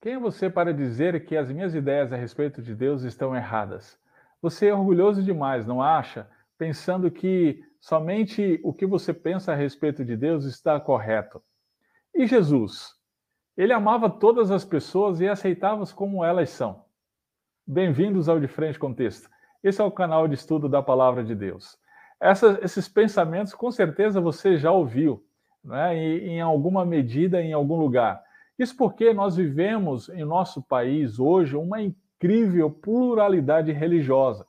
Quem é você para dizer que as minhas ideias a respeito de Deus estão erradas? Você é orgulhoso demais, não acha? Pensando que somente o que você pensa a respeito de Deus está correto. E Jesus? Ele amava todas as pessoas e aceitava-as como elas são. Bem-vindos ao De Frente Contexto. Esse é o canal de estudo da Palavra de Deus. Essa, esses pensamentos, com certeza, você já ouviu, né, em, em alguma medida, em algum lugar. Isso porque nós vivemos em nosso país hoje uma incrível pluralidade religiosa.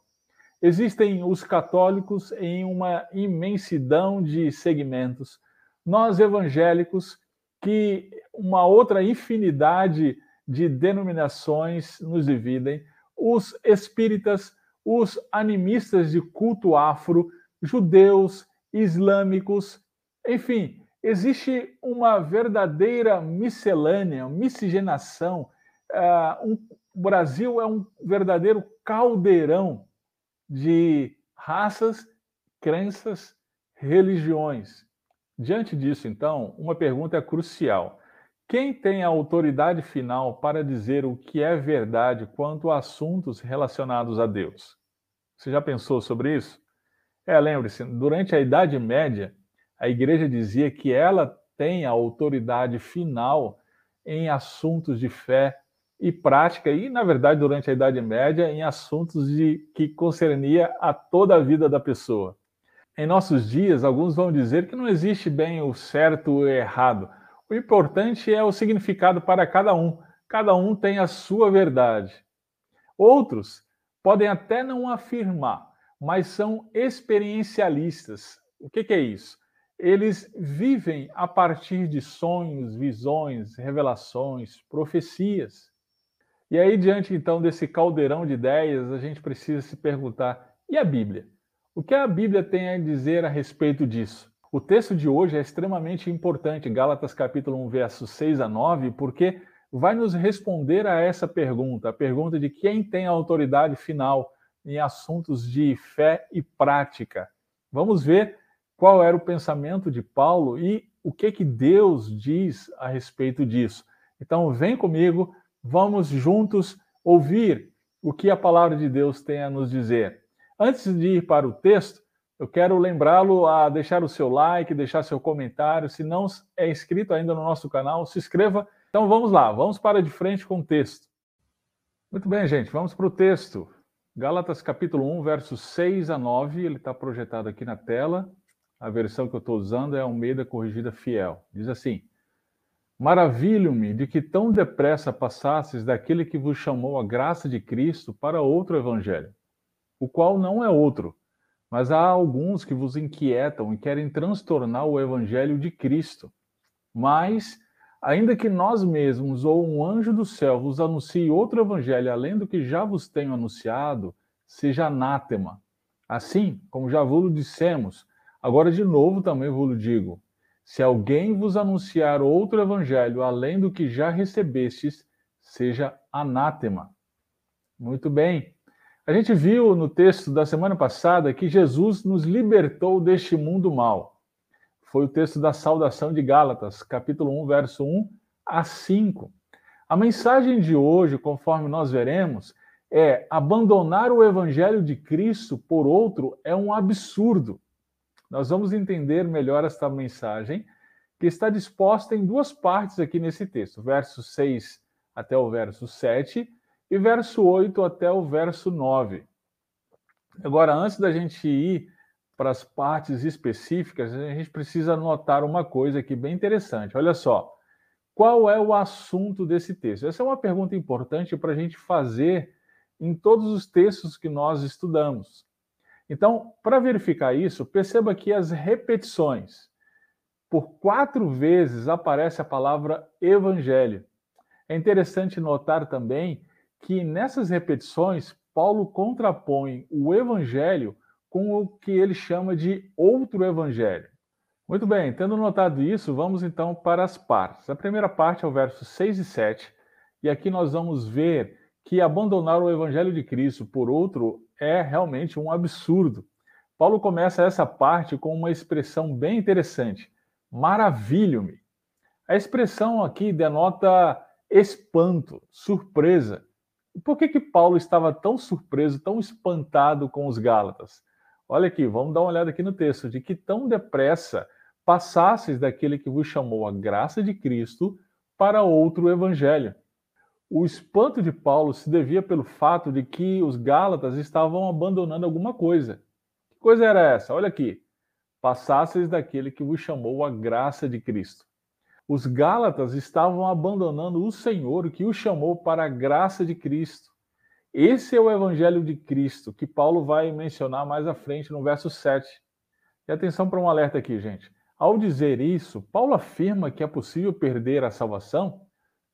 Existem os católicos em uma imensidão de segmentos, nós evangélicos, que uma outra infinidade de denominações nos dividem, os espíritas, os animistas de culto afro, judeus, islâmicos, enfim, existe uma verdadeira miscelânea, miscigenação. Uh, um, o Brasil é um verdadeiro caldeirão de raças, crenças, religiões. Diante disso, então, uma pergunta é crucial. Quem tem a autoridade final para dizer o que é verdade quanto a assuntos relacionados a Deus? Você já pensou sobre isso? É, lembre-se, durante a Idade Média, a igreja dizia que ela tem a autoridade final em assuntos de fé e prática, e, na verdade, durante a Idade Média, em assuntos de, que concernia a toda a vida da pessoa. Em nossos dias, alguns vão dizer que não existe bem o certo ou errado. O importante é o significado para cada um. Cada um tem a sua verdade. Outros podem até não afirmar, mas são experiencialistas. O que, que é isso? Eles vivem a partir de sonhos, visões, revelações, profecias. E aí, diante então desse caldeirão de ideias, a gente precisa se perguntar: e a Bíblia? O que a Bíblia tem a dizer a respeito disso? O texto de hoje é extremamente importante, Gálatas capítulo 1, versos 6 a 9, porque vai nos responder a essa pergunta, a pergunta de quem tem a autoridade final em assuntos de fé e prática. Vamos ver qual era o pensamento de Paulo e o que que Deus diz a respeito disso. Então, vem comigo, vamos juntos ouvir o que a palavra de Deus tem a nos dizer. Antes de ir para o texto, eu quero lembrá-lo a deixar o seu like, deixar seu comentário. Se não é inscrito ainda no nosso canal, se inscreva. Então vamos lá, vamos para de frente com o texto. Muito bem, gente, vamos para o texto. Gálatas capítulo 1, versos 6 a 9, ele está projetado aqui na tela a versão que eu estou usando é Almeida Corrigida Fiel. Diz assim: Maravilho-me de que tão depressa passasses daquele que vos chamou a graça de Cristo para outro evangelho, o qual não é outro, mas há alguns que vos inquietam e querem transtornar o evangelho de Cristo. Mas, ainda que nós mesmos ou um anjo do céu vos anuncie outro evangelho além do que já vos tenho anunciado, seja anátema. Assim, como já vos dissemos, Agora, de novo, também vos digo: se alguém vos anunciar outro evangelho além do que já recebestes, seja anátema. Muito bem. A gente viu no texto da semana passada que Jesus nos libertou deste mundo mal. Foi o texto da saudação de Gálatas, capítulo 1, verso 1 a 5. A mensagem de hoje, conforme nós veremos, é abandonar o evangelho de Cristo por outro é um absurdo. Nós vamos entender melhor esta mensagem, que está disposta em duas partes aqui nesse texto, verso 6 até o verso 7 e verso 8 até o verso 9. Agora, antes da gente ir para as partes específicas, a gente precisa notar uma coisa aqui bem interessante. Olha só. Qual é o assunto desse texto? Essa é uma pergunta importante para a gente fazer em todos os textos que nós estudamos. Então, para verificar isso, perceba que as repetições. Por quatro vezes aparece a palavra evangelho. É interessante notar também que nessas repetições, Paulo contrapõe o evangelho com o que ele chama de outro evangelho. Muito bem, tendo notado isso, vamos então para as partes. A primeira parte é o verso 6 e 7, e aqui nós vamos ver que abandonar o evangelho de Cristo por outro é realmente um absurdo. Paulo começa essa parte com uma expressão bem interessante: maravilho-me. A expressão aqui denota espanto, surpresa. por que, que Paulo estava tão surpreso, tão espantado com os Gálatas? Olha aqui, vamos dar uma olhada aqui no texto, de que tão depressa passasseis daquele que vos chamou a graça de Cristo para outro evangelho. O espanto de Paulo se devia pelo fato de que os Gálatas estavam abandonando alguma coisa. Que coisa era essa? Olha aqui. Passasseis daquele que vos chamou a graça de Cristo. Os Gálatas estavam abandonando o Senhor que os chamou para a graça de Cristo. Esse é o evangelho de Cristo que Paulo vai mencionar mais à frente no verso 7. E atenção para um alerta aqui, gente. Ao dizer isso, Paulo afirma que é possível perder a salvação?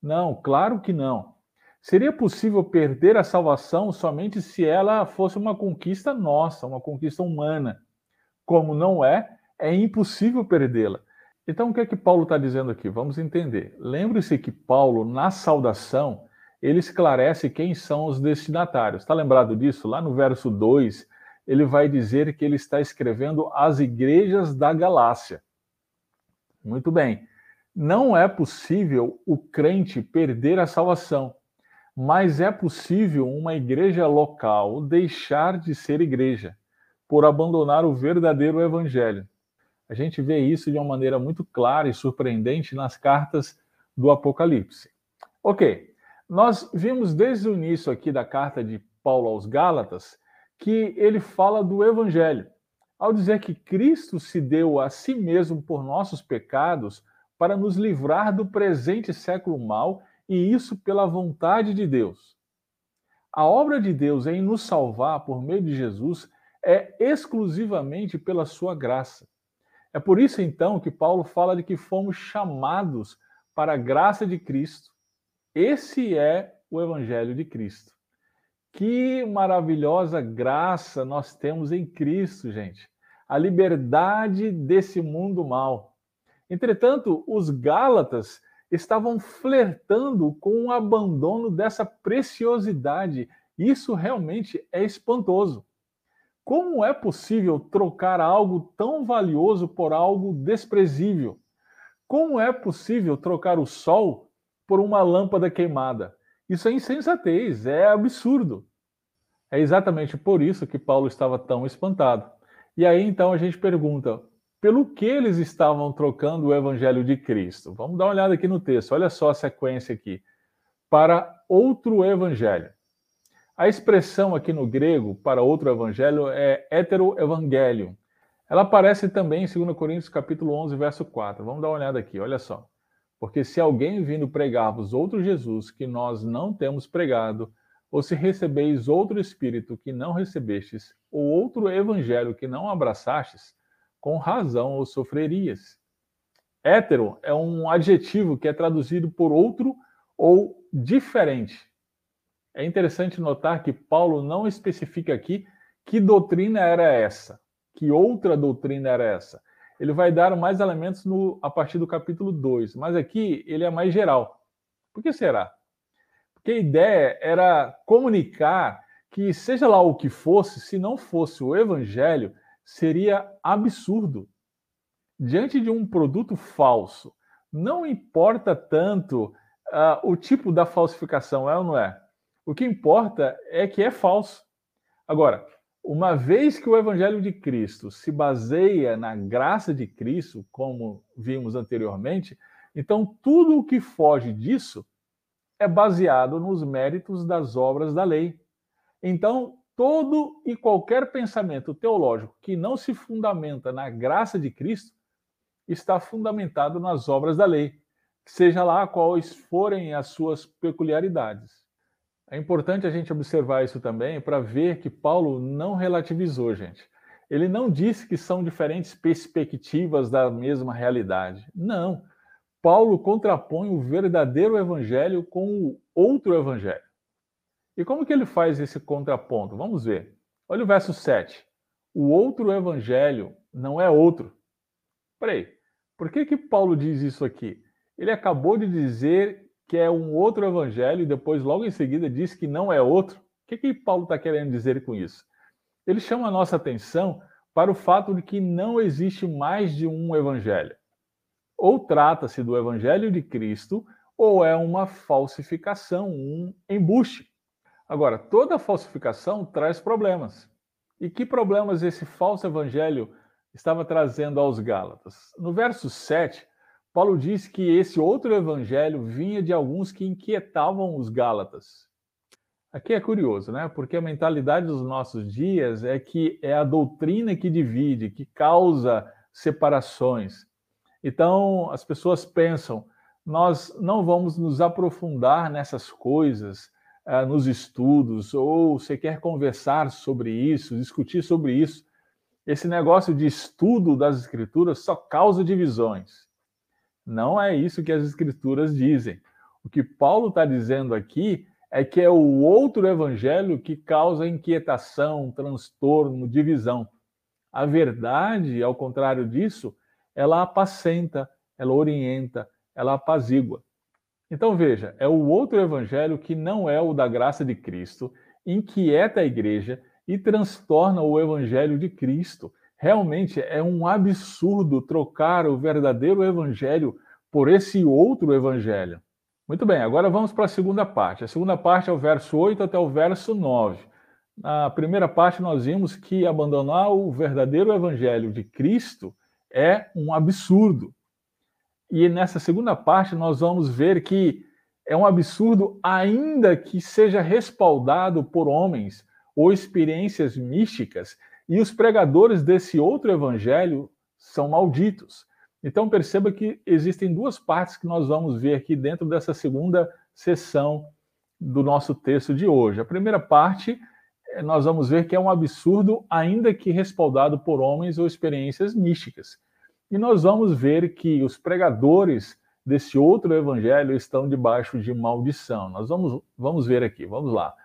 Não, claro que não. Seria possível perder a salvação somente se ela fosse uma conquista nossa, uma conquista humana. Como não é, é impossível perdê-la. Então, o que é que Paulo está dizendo aqui? Vamos entender. Lembre-se que Paulo, na saudação, ele esclarece quem são os destinatários. Está lembrado disso? Lá no verso 2, ele vai dizer que ele está escrevendo às igrejas da Galácia. Muito bem. Não é possível o crente perder a salvação, mas é possível uma igreja local deixar de ser igreja por abandonar o verdadeiro evangelho. A gente vê isso de uma maneira muito clara e surpreendente nas cartas do Apocalipse. Ok, nós vimos desde o início aqui da carta de Paulo aos Gálatas que ele fala do evangelho ao dizer que Cristo se deu a si mesmo por nossos pecados para nos livrar do presente século mal e isso pela vontade de Deus. A obra de Deus em nos salvar por meio de Jesus é exclusivamente pela sua graça. É por isso então que Paulo fala de que fomos chamados para a graça de Cristo. Esse é o evangelho de Cristo. Que maravilhosa graça nós temos em Cristo, gente. A liberdade desse mundo mal. Entretanto, os Gálatas estavam flertando com o abandono dessa preciosidade. Isso realmente é espantoso. Como é possível trocar algo tão valioso por algo desprezível? Como é possível trocar o sol por uma lâmpada queimada? Isso é insensatez, é absurdo. É exatamente por isso que Paulo estava tão espantado. E aí então a gente pergunta: pelo que eles estavam trocando o evangelho de Cristo? Vamos dar uma olhada aqui no texto, olha só a sequência aqui. Para outro evangelho. A expressão aqui no grego para outro evangelho é heteroevangelium. Ela aparece também em 2 Coríntios capítulo 11, verso 4. Vamos dar uma olhada aqui, olha só. Porque se alguém vindo pregar-vos outro Jesus que nós não temos pregado, ou se recebeis outro espírito que não recebestes, ou outro evangelho que não abraçastes, com razão o sofrerias. Hétero é um adjetivo que é traduzido por outro ou diferente. É interessante notar que Paulo não especifica aqui que doutrina era essa, que outra doutrina era essa ele vai dar mais elementos no, a partir do capítulo 2, mas aqui ele é mais geral. Por que será? Porque a ideia era comunicar que, seja lá o que fosse, se não fosse o evangelho, seria absurdo. Diante de um produto falso, não importa tanto uh, o tipo da falsificação, é ou não é? O que importa é que é falso. Agora, uma vez que o Evangelho de Cristo se baseia na graça de Cristo, como vimos anteriormente, então tudo o que foge disso é baseado nos méritos das obras da lei. Então, todo e qualquer pensamento teológico que não se fundamenta na graça de Cristo está fundamentado nas obras da lei, seja lá quais forem as suas peculiaridades. É importante a gente observar isso também para ver que Paulo não relativizou, gente. Ele não disse que são diferentes perspectivas da mesma realidade. Não. Paulo contrapõe o verdadeiro evangelho com o outro evangelho. E como que ele faz esse contraponto? Vamos ver. Olha o verso 7. O outro evangelho não é outro. Peraí, por que que Paulo diz isso aqui? Ele acabou de dizer que é um outro evangelho, e depois, logo em seguida, diz que não é outro. O que, que Paulo está querendo dizer com isso? Ele chama a nossa atenção para o fato de que não existe mais de um evangelho. Ou trata-se do evangelho de Cristo, ou é uma falsificação, um embuste. Agora, toda falsificação traz problemas. E que problemas esse falso evangelho estava trazendo aos Gálatas? No verso 7, Paulo diz que esse outro evangelho vinha de alguns que inquietavam os Gálatas. Aqui é curioso, né? Porque a mentalidade dos nossos dias é que é a doutrina que divide, que causa separações. Então, as pessoas pensam, nós não vamos nos aprofundar nessas coisas, uh, nos estudos, ou você quer conversar sobre isso, discutir sobre isso. Esse negócio de estudo das escrituras só causa divisões. Não é isso que as escrituras dizem. O que Paulo está dizendo aqui é que é o outro evangelho que causa inquietação, transtorno, divisão. A verdade, ao contrário disso, ela apacenta, ela orienta, ela apazigua. Então veja, é o outro evangelho que não é o da graça de Cristo, inquieta a igreja e transtorna o evangelho de Cristo. Realmente é um absurdo trocar o verdadeiro evangelho por esse outro evangelho. Muito bem, agora vamos para a segunda parte. A segunda parte é o verso 8 até o verso 9. Na primeira parte, nós vimos que abandonar o verdadeiro evangelho de Cristo é um absurdo. E nessa segunda parte, nós vamos ver que é um absurdo, ainda que seja respaldado por homens ou experiências místicas e os pregadores desse outro evangelho são malditos. Então perceba que existem duas partes que nós vamos ver aqui dentro dessa segunda sessão do nosso texto de hoje. A primeira parte eh, nós vamos ver que é um absurdo, ainda que respaldado por homens ou experiências místicas. E nós vamos ver que os pregadores desse outro evangelho estão debaixo de maldição. Nós vamos, vamos ver aqui, vamos lá.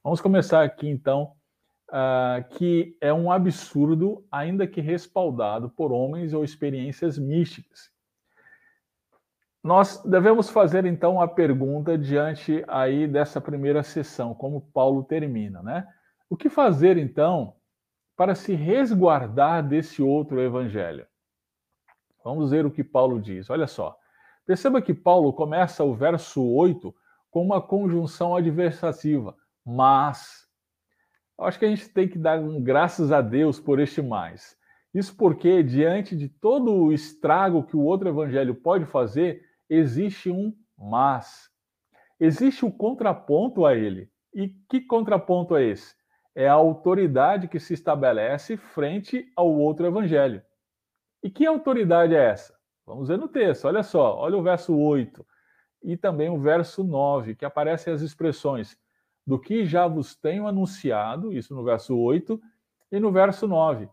Vamos começar aqui então uh, que é um absurdo, ainda que respaldado por homens ou experiências místicas. Nós devemos fazer então a pergunta diante aí dessa primeira sessão, como Paulo termina, né? O que fazer então para se resguardar desse outro evangelho? Vamos ver o que Paulo diz. Olha só. Perceba que Paulo começa o verso 8 com uma conjunção adversativa, mas eu acho que a gente tem que dar um graças a Deus por este mais. Isso porque, diante de todo o estrago que o outro evangelho pode fazer, existe um mas. Existe um contraponto a ele. E que contraponto é esse? É a autoridade que se estabelece frente ao outro evangelho. E que autoridade é essa? Vamos ver no texto, olha só, olha o verso 8 e também o verso 9, que aparecem as expressões do que já vos tenho anunciado, isso no verso 8, e no verso 9,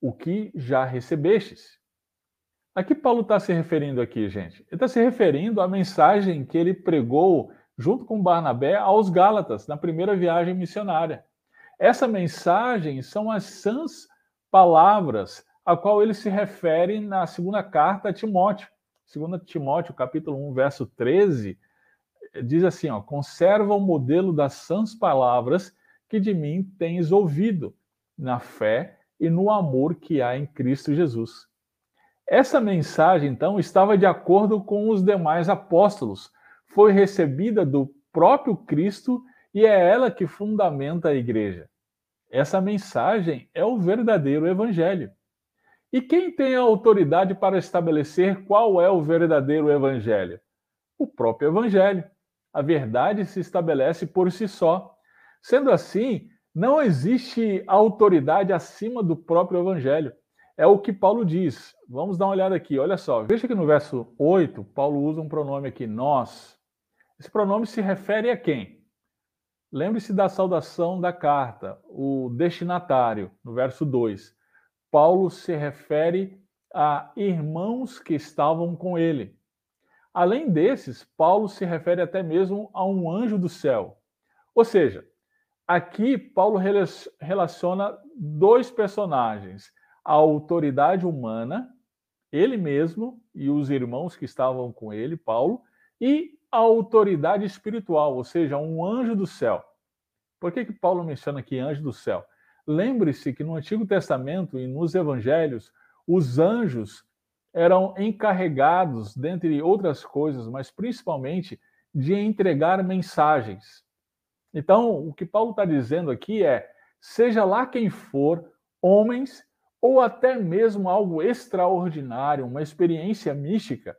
o que já recebestes. A que Paulo está se referindo aqui, gente? Ele está se referindo à mensagem que ele pregou junto com Barnabé aos Gálatas, na primeira viagem missionária. Essa mensagem são as sãs palavras a qual ele se refere na segunda carta a Timóteo. 2 Timóteo, capítulo 1, verso 13, diz assim: ó, conserva o modelo das sãs palavras que de mim tens ouvido, na fé e no amor que há em Cristo Jesus. Essa mensagem, então, estava de acordo com os demais apóstolos, foi recebida do próprio Cristo e é ela que fundamenta a igreja. Essa mensagem é o verdadeiro evangelho. E quem tem a autoridade para estabelecer qual é o verdadeiro evangelho? O próprio evangelho a verdade se estabelece por si só. Sendo assim, não existe autoridade acima do próprio evangelho. É o que Paulo diz. Vamos dar uma olhada aqui, olha só. Veja que no verso 8, Paulo usa um pronome aqui, nós. Esse pronome se refere a quem? Lembre-se da saudação da carta, o destinatário, no verso 2. Paulo se refere a irmãos que estavam com ele. Além desses, Paulo se refere até mesmo a um anjo do céu. Ou seja, aqui Paulo relaciona dois personagens: a autoridade humana, ele mesmo e os irmãos que estavam com ele, Paulo, e a autoridade espiritual, ou seja, um anjo do céu. Por que, que Paulo menciona aqui anjo do céu? Lembre-se que no Antigo Testamento e nos Evangelhos, os anjos eram encarregados, dentre outras coisas, mas principalmente de entregar mensagens. Então, o que Paulo está dizendo aqui é: seja lá quem for, homens ou até mesmo algo extraordinário, uma experiência mística,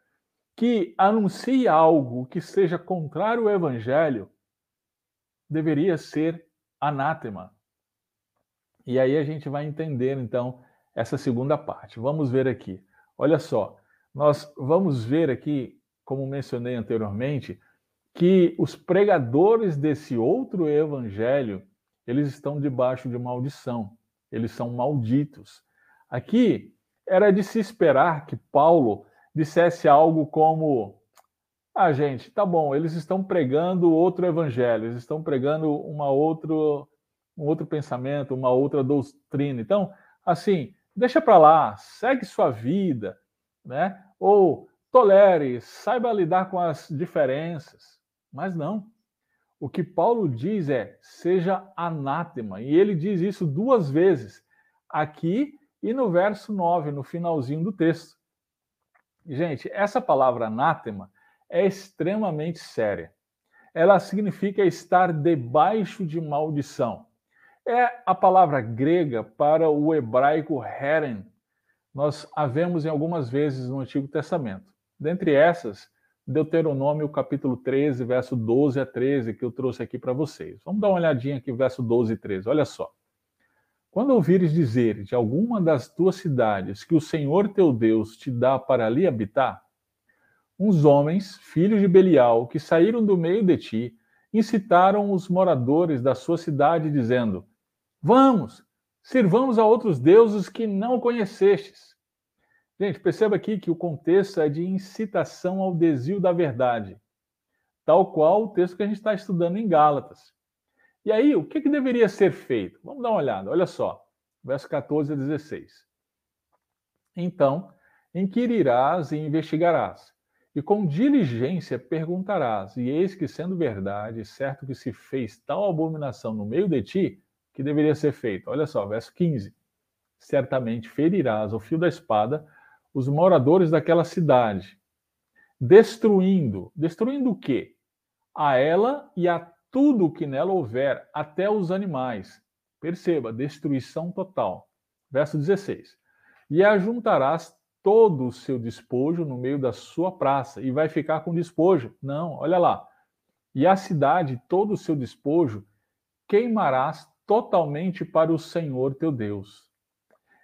que anuncie algo que seja contrário ao evangelho, deveria ser anátema. E aí a gente vai entender então essa segunda parte. Vamos ver aqui. Olha só, nós vamos ver aqui, como mencionei anteriormente, que os pregadores desse outro evangelho, eles estão debaixo de maldição. Eles são malditos. Aqui era de se esperar que Paulo dissesse algo como: Ah, gente, tá bom, eles estão pregando outro evangelho, eles estão pregando uma outro, um outro pensamento, uma outra doutrina. Então, assim, deixa para lá, segue sua vida, né? Ou tolere, saiba lidar com as diferenças. Mas não. O que Paulo diz é: seja anátema. E ele diz isso duas vezes, aqui e no verso 9, no finalzinho do texto. Gente, essa palavra anátema é extremamente séria. Ela significa estar debaixo de maldição. É a palavra grega para o hebraico heren. Nós a vemos em algumas vezes no Antigo Testamento. Dentre essas, Deuteronômio capítulo 13, verso 12 a 13, que eu trouxe aqui para vocês. Vamos dar uma olhadinha aqui, verso 12 e 13. Olha só. Quando ouvires dizer de alguma das tuas cidades que o Senhor teu Deus te dá para ali habitar, uns homens, filhos de Belial, que saíram do meio de ti, incitaram os moradores da sua cidade, dizendo: Vamos, sirvamos a outros deuses que não conhecestes. Gente, perceba aqui que o contexto é de incitação ao desvio da verdade, tal qual o texto que a gente está estudando em Gálatas. E aí, o que, que deveria ser feito? Vamos dar uma olhada, olha só, verso 14 a 16. Então, inquirirás e investigarás, e com diligência perguntarás, e eis que, sendo verdade, certo que se fez tal abominação no meio de ti, que deveria ser feito. Olha só, verso 15. Certamente ferirás o fio da espada os moradores daquela cidade, destruindo, destruindo o quê? A ela e a tudo o que nela houver, até os animais. Perceba, destruição total. Verso 16. E ajuntarás todo o seu despojo no meio da sua praça, e vai ficar com despojo. Não, olha lá. E a cidade, todo o seu despojo, queimarás totalmente para o Senhor teu Deus.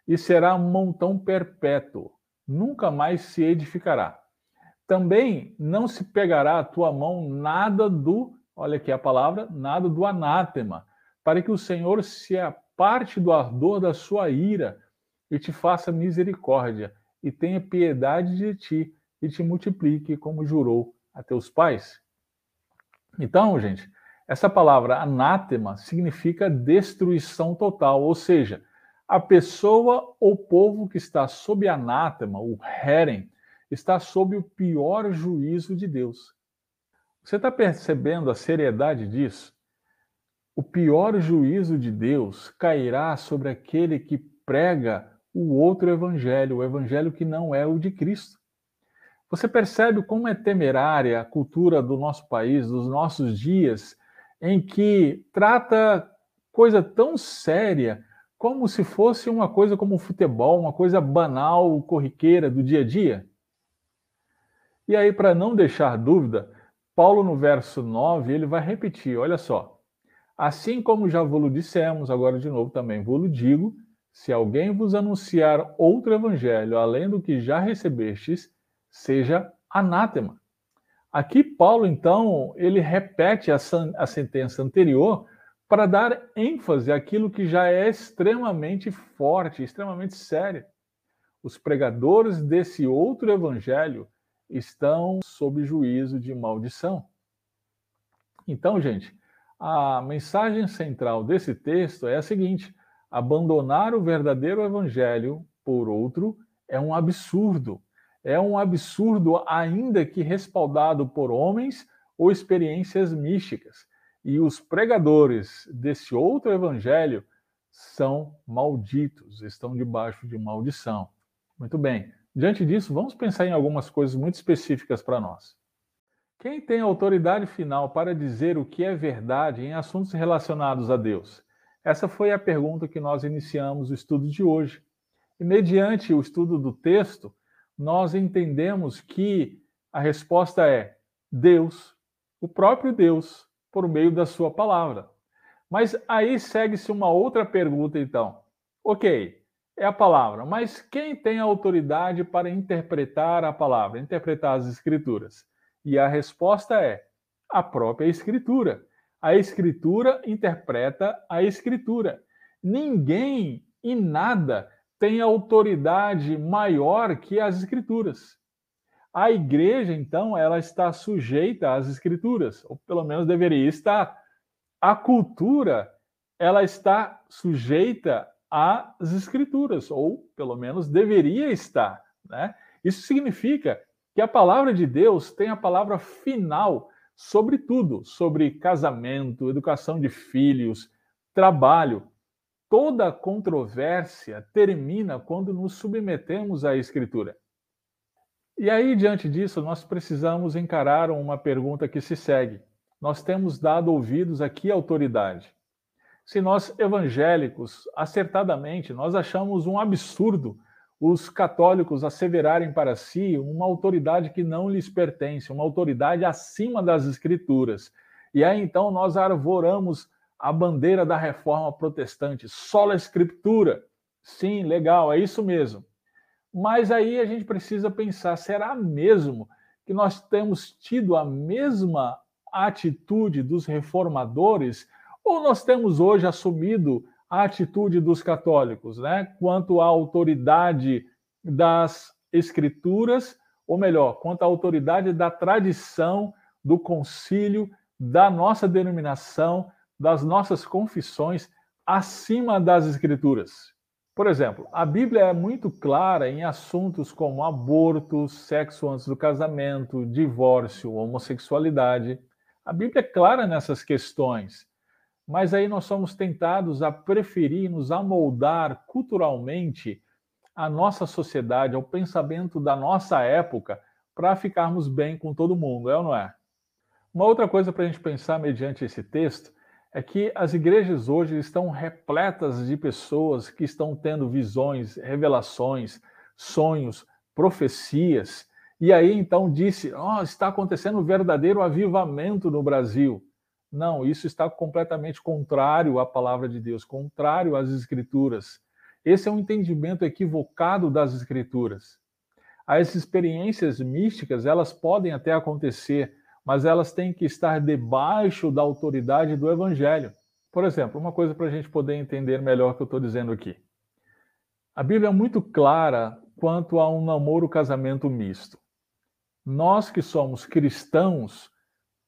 E será um montão perpétuo, nunca mais se edificará. Também não se pegará à tua mão nada do olha aqui a palavra, nada do anátema, para que o Senhor se aparte do ardor da sua ira e te faça misericórdia e tenha piedade de ti e te multiplique como jurou a teus pais. Então, gente, essa palavra anátema significa destruição total, ou seja, a pessoa ou povo que está sob anátema, o herem, está sob o pior juízo de Deus. Você está percebendo a seriedade disso? O pior juízo de Deus cairá sobre aquele que prega o outro evangelho, o evangelho que não é o de Cristo. Você percebe como é temerária a cultura do nosso país, dos nossos dias, em que trata coisa tão séria como se fosse uma coisa como futebol, uma coisa banal, corriqueira do dia a dia? E aí, para não deixar dúvida, Paulo, no verso 9, ele vai repetir: olha só. Assim como já vos dissemos, agora de novo também vos digo: se alguém vos anunciar outro evangelho além do que já recebestes, seja anátema. Aqui, Paulo, então, ele repete a, a sentença anterior para dar ênfase àquilo que já é extremamente forte, extremamente sério. Os pregadores desse outro evangelho estão sob juízo de maldição. Então, gente, a mensagem central desse texto é a seguinte: abandonar o verdadeiro evangelho por outro é um absurdo. É um absurdo, ainda que respaldado por homens ou experiências místicas. E os pregadores desse outro evangelho são malditos, estão debaixo de maldição. Muito bem, Diante disso, vamos pensar em algumas coisas muito específicas para nós. Quem tem autoridade final para dizer o que é verdade em assuntos relacionados a Deus? Essa foi a pergunta que nós iniciamos o estudo de hoje. E mediante o estudo do texto, nós entendemos que a resposta é Deus, o próprio Deus, por meio da sua palavra. Mas aí segue-se uma outra pergunta, então. Ok, é a palavra, mas quem tem autoridade para interpretar a palavra, interpretar as escrituras? E a resposta é a própria Escritura. A Escritura interpreta a Escritura. Ninguém e nada tem autoridade maior que as Escrituras. A igreja, então, ela está sujeita às Escrituras, ou pelo menos deveria estar. A cultura, ela está sujeita às Escrituras, ou pelo menos deveria estar. Né? Isso significa que a palavra de Deus tem a palavra final sobre tudo, sobre casamento, educação de filhos, trabalho. Toda controvérsia termina quando nos submetemos à Escritura. E aí, diante disso, nós precisamos encarar uma pergunta que se segue. Nós temos dado ouvidos aqui à autoridade. Se nós evangélicos, acertadamente, nós achamos um absurdo os católicos asseverarem para si uma autoridade que não lhes pertence, uma autoridade acima das escrituras. E aí então nós arvoramos a bandeira da reforma protestante, sola escritura. Sim, legal, é isso mesmo. Mas aí a gente precisa pensar, será mesmo que nós temos tido a mesma atitude dos reformadores ou nós temos hoje assumido a atitude dos católicos, né, quanto à autoridade das escrituras, ou melhor, quanto à autoridade da tradição, do concílio, da nossa denominação, das nossas confissões, acima das escrituras. Por exemplo, a Bíblia é muito clara em assuntos como aborto, sexo antes do casamento, divórcio, homossexualidade. A Bíblia é clara nessas questões mas aí nós somos tentados a preferir nos amoldar culturalmente à nossa sociedade, ao pensamento da nossa época, para ficarmos bem com todo mundo, é ou não é? Uma outra coisa para a gente pensar mediante esse texto é que as igrejas hoje estão repletas de pessoas que estão tendo visões, revelações, sonhos, profecias. E aí então disse: oh, está acontecendo um verdadeiro avivamento no Brasil. Não, isso está completamente contrário à palavra de Deus, contrário às Escrituras. Esse é um entendimento equivocado das Escrituras. As experiências místicas, elas podem até acontecer, mas elas têm que estar debaixo da autoridade do Evangelho. Por exemplo, uma coisa para a gente poder entender melhor o que eu estou dizendo aqui. A Bíblia é muito clara quanto a um namoro-casamento misto. Nós que somos cristãos,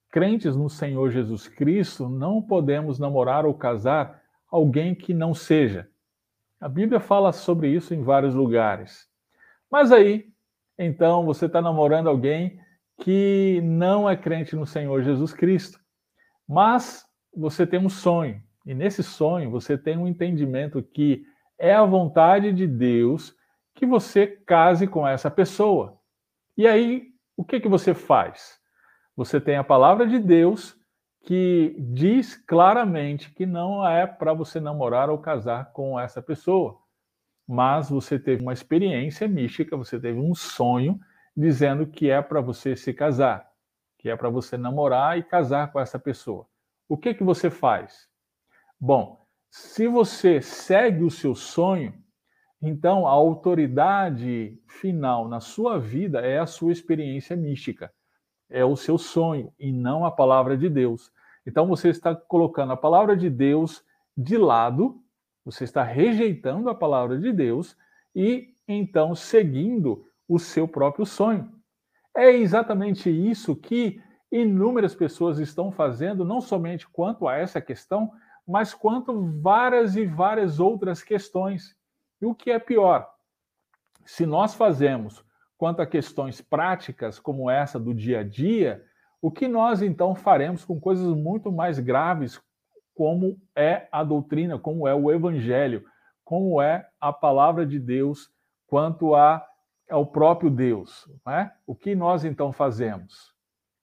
crentes no Senhor Jesus Cristo, não podemos namorar ou casar alguém que não seja. A Bíblia fala sobre isso em vários lugares. Mas aí, então, você está namorando alguém que não é crente no Senhor Jesus Cristo. Mas você tem um sonho, e nesse sonho você tem um entendimento que é a vontade de Deus que você case com essa pessoa. E aí, o que, que você faz? você tem a palavra de Deus que diz claramente que não é para você namorar ou casar com essa pessoa. Mas você teve uma experiência mística, você teve um sonho dizendo que é para você se casar, que é para você namorar e casar com essa pessoa. O que que você faz? Bom, se você segue o seu sonho, então a autoridade final na sua vida é a sua experiência mística é o seu sonho e não a palavra de Deus. Então você está colocando a palavra de Deus de lado, você está rejeitando a palavra de Deus e então seguindo o seu próprio sonho. É exatamente isso que inúmeras pessoas estão fazendo, não somente quanto a essa questão, mas quanto várias e várias outras questões. E o que é pior? Se nós fazemos quanto a questões práticas como essa do dia a dia, o que nós então faremos com coisas muito mais graves, como é a doutrina, como é o evangelho, como é a palavra de Deus quanto a é o próprio Deus. É? O que nós então fazemos?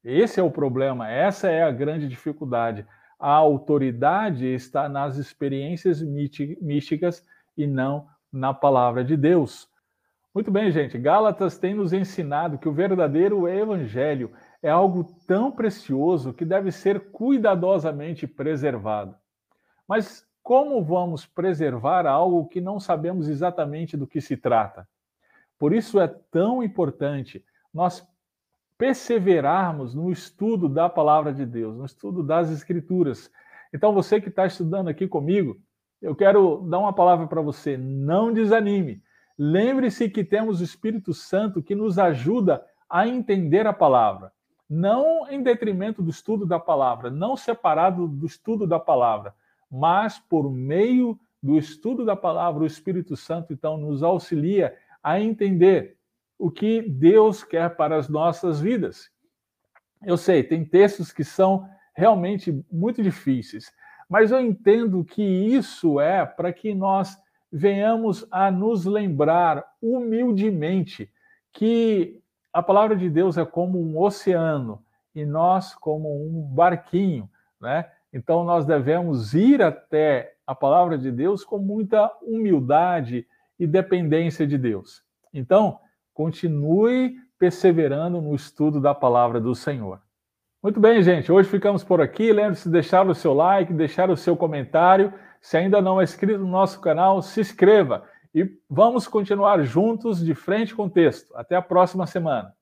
Esse é o problema, essa é a grande dificuldade. A autoridade está nas experiências místicas e não na palavra de Deus. Muito bem, gente. Gálatas tem nos ensinado que o verdadeiro evangelho é algo tão precioso que deve ser cuidadosamente preservado. Mas como vamos preservar algo que não sabemos exatamente do que se trata? Por isso é tão importante nós perseverarmos no estudo da palavra de Deus, no estudo das Escrituras. Então, você que está estudando aqui comigo, eu quero dar uma palavra para você: não desanime. Lembre-se que temos o Espírito Santo que nos ajuda a entender a palavra, não em detrimento do estudo da palavra, não separado do estudo da palavra, mas por meio do estudo da palavra, o Espírito Santo então nos auxilia a entender o que Deus quer para as nossas vidas. Eu sei, tem textos que são realmente muito difíceis, mas eu entendo que isso é para que nós venhamos a nos lembrar humildemente que a palavra de Deus é como um oceano e nós como um barquinho, né? Então nós devemos ir até a palavra de Deus com muita humildade e dependência de Deus. Então, continue perseverando no estudo da palavra do Senhor. Muito bem, gente. Hoje ficamos por aqui. Lembre-se de deixar o seu like, deixar o seu comentário. Se ainda não é inscrito no nosso canal, se inscreva. E vamos continuar juntos de frente com o texto. Até a próxima semana.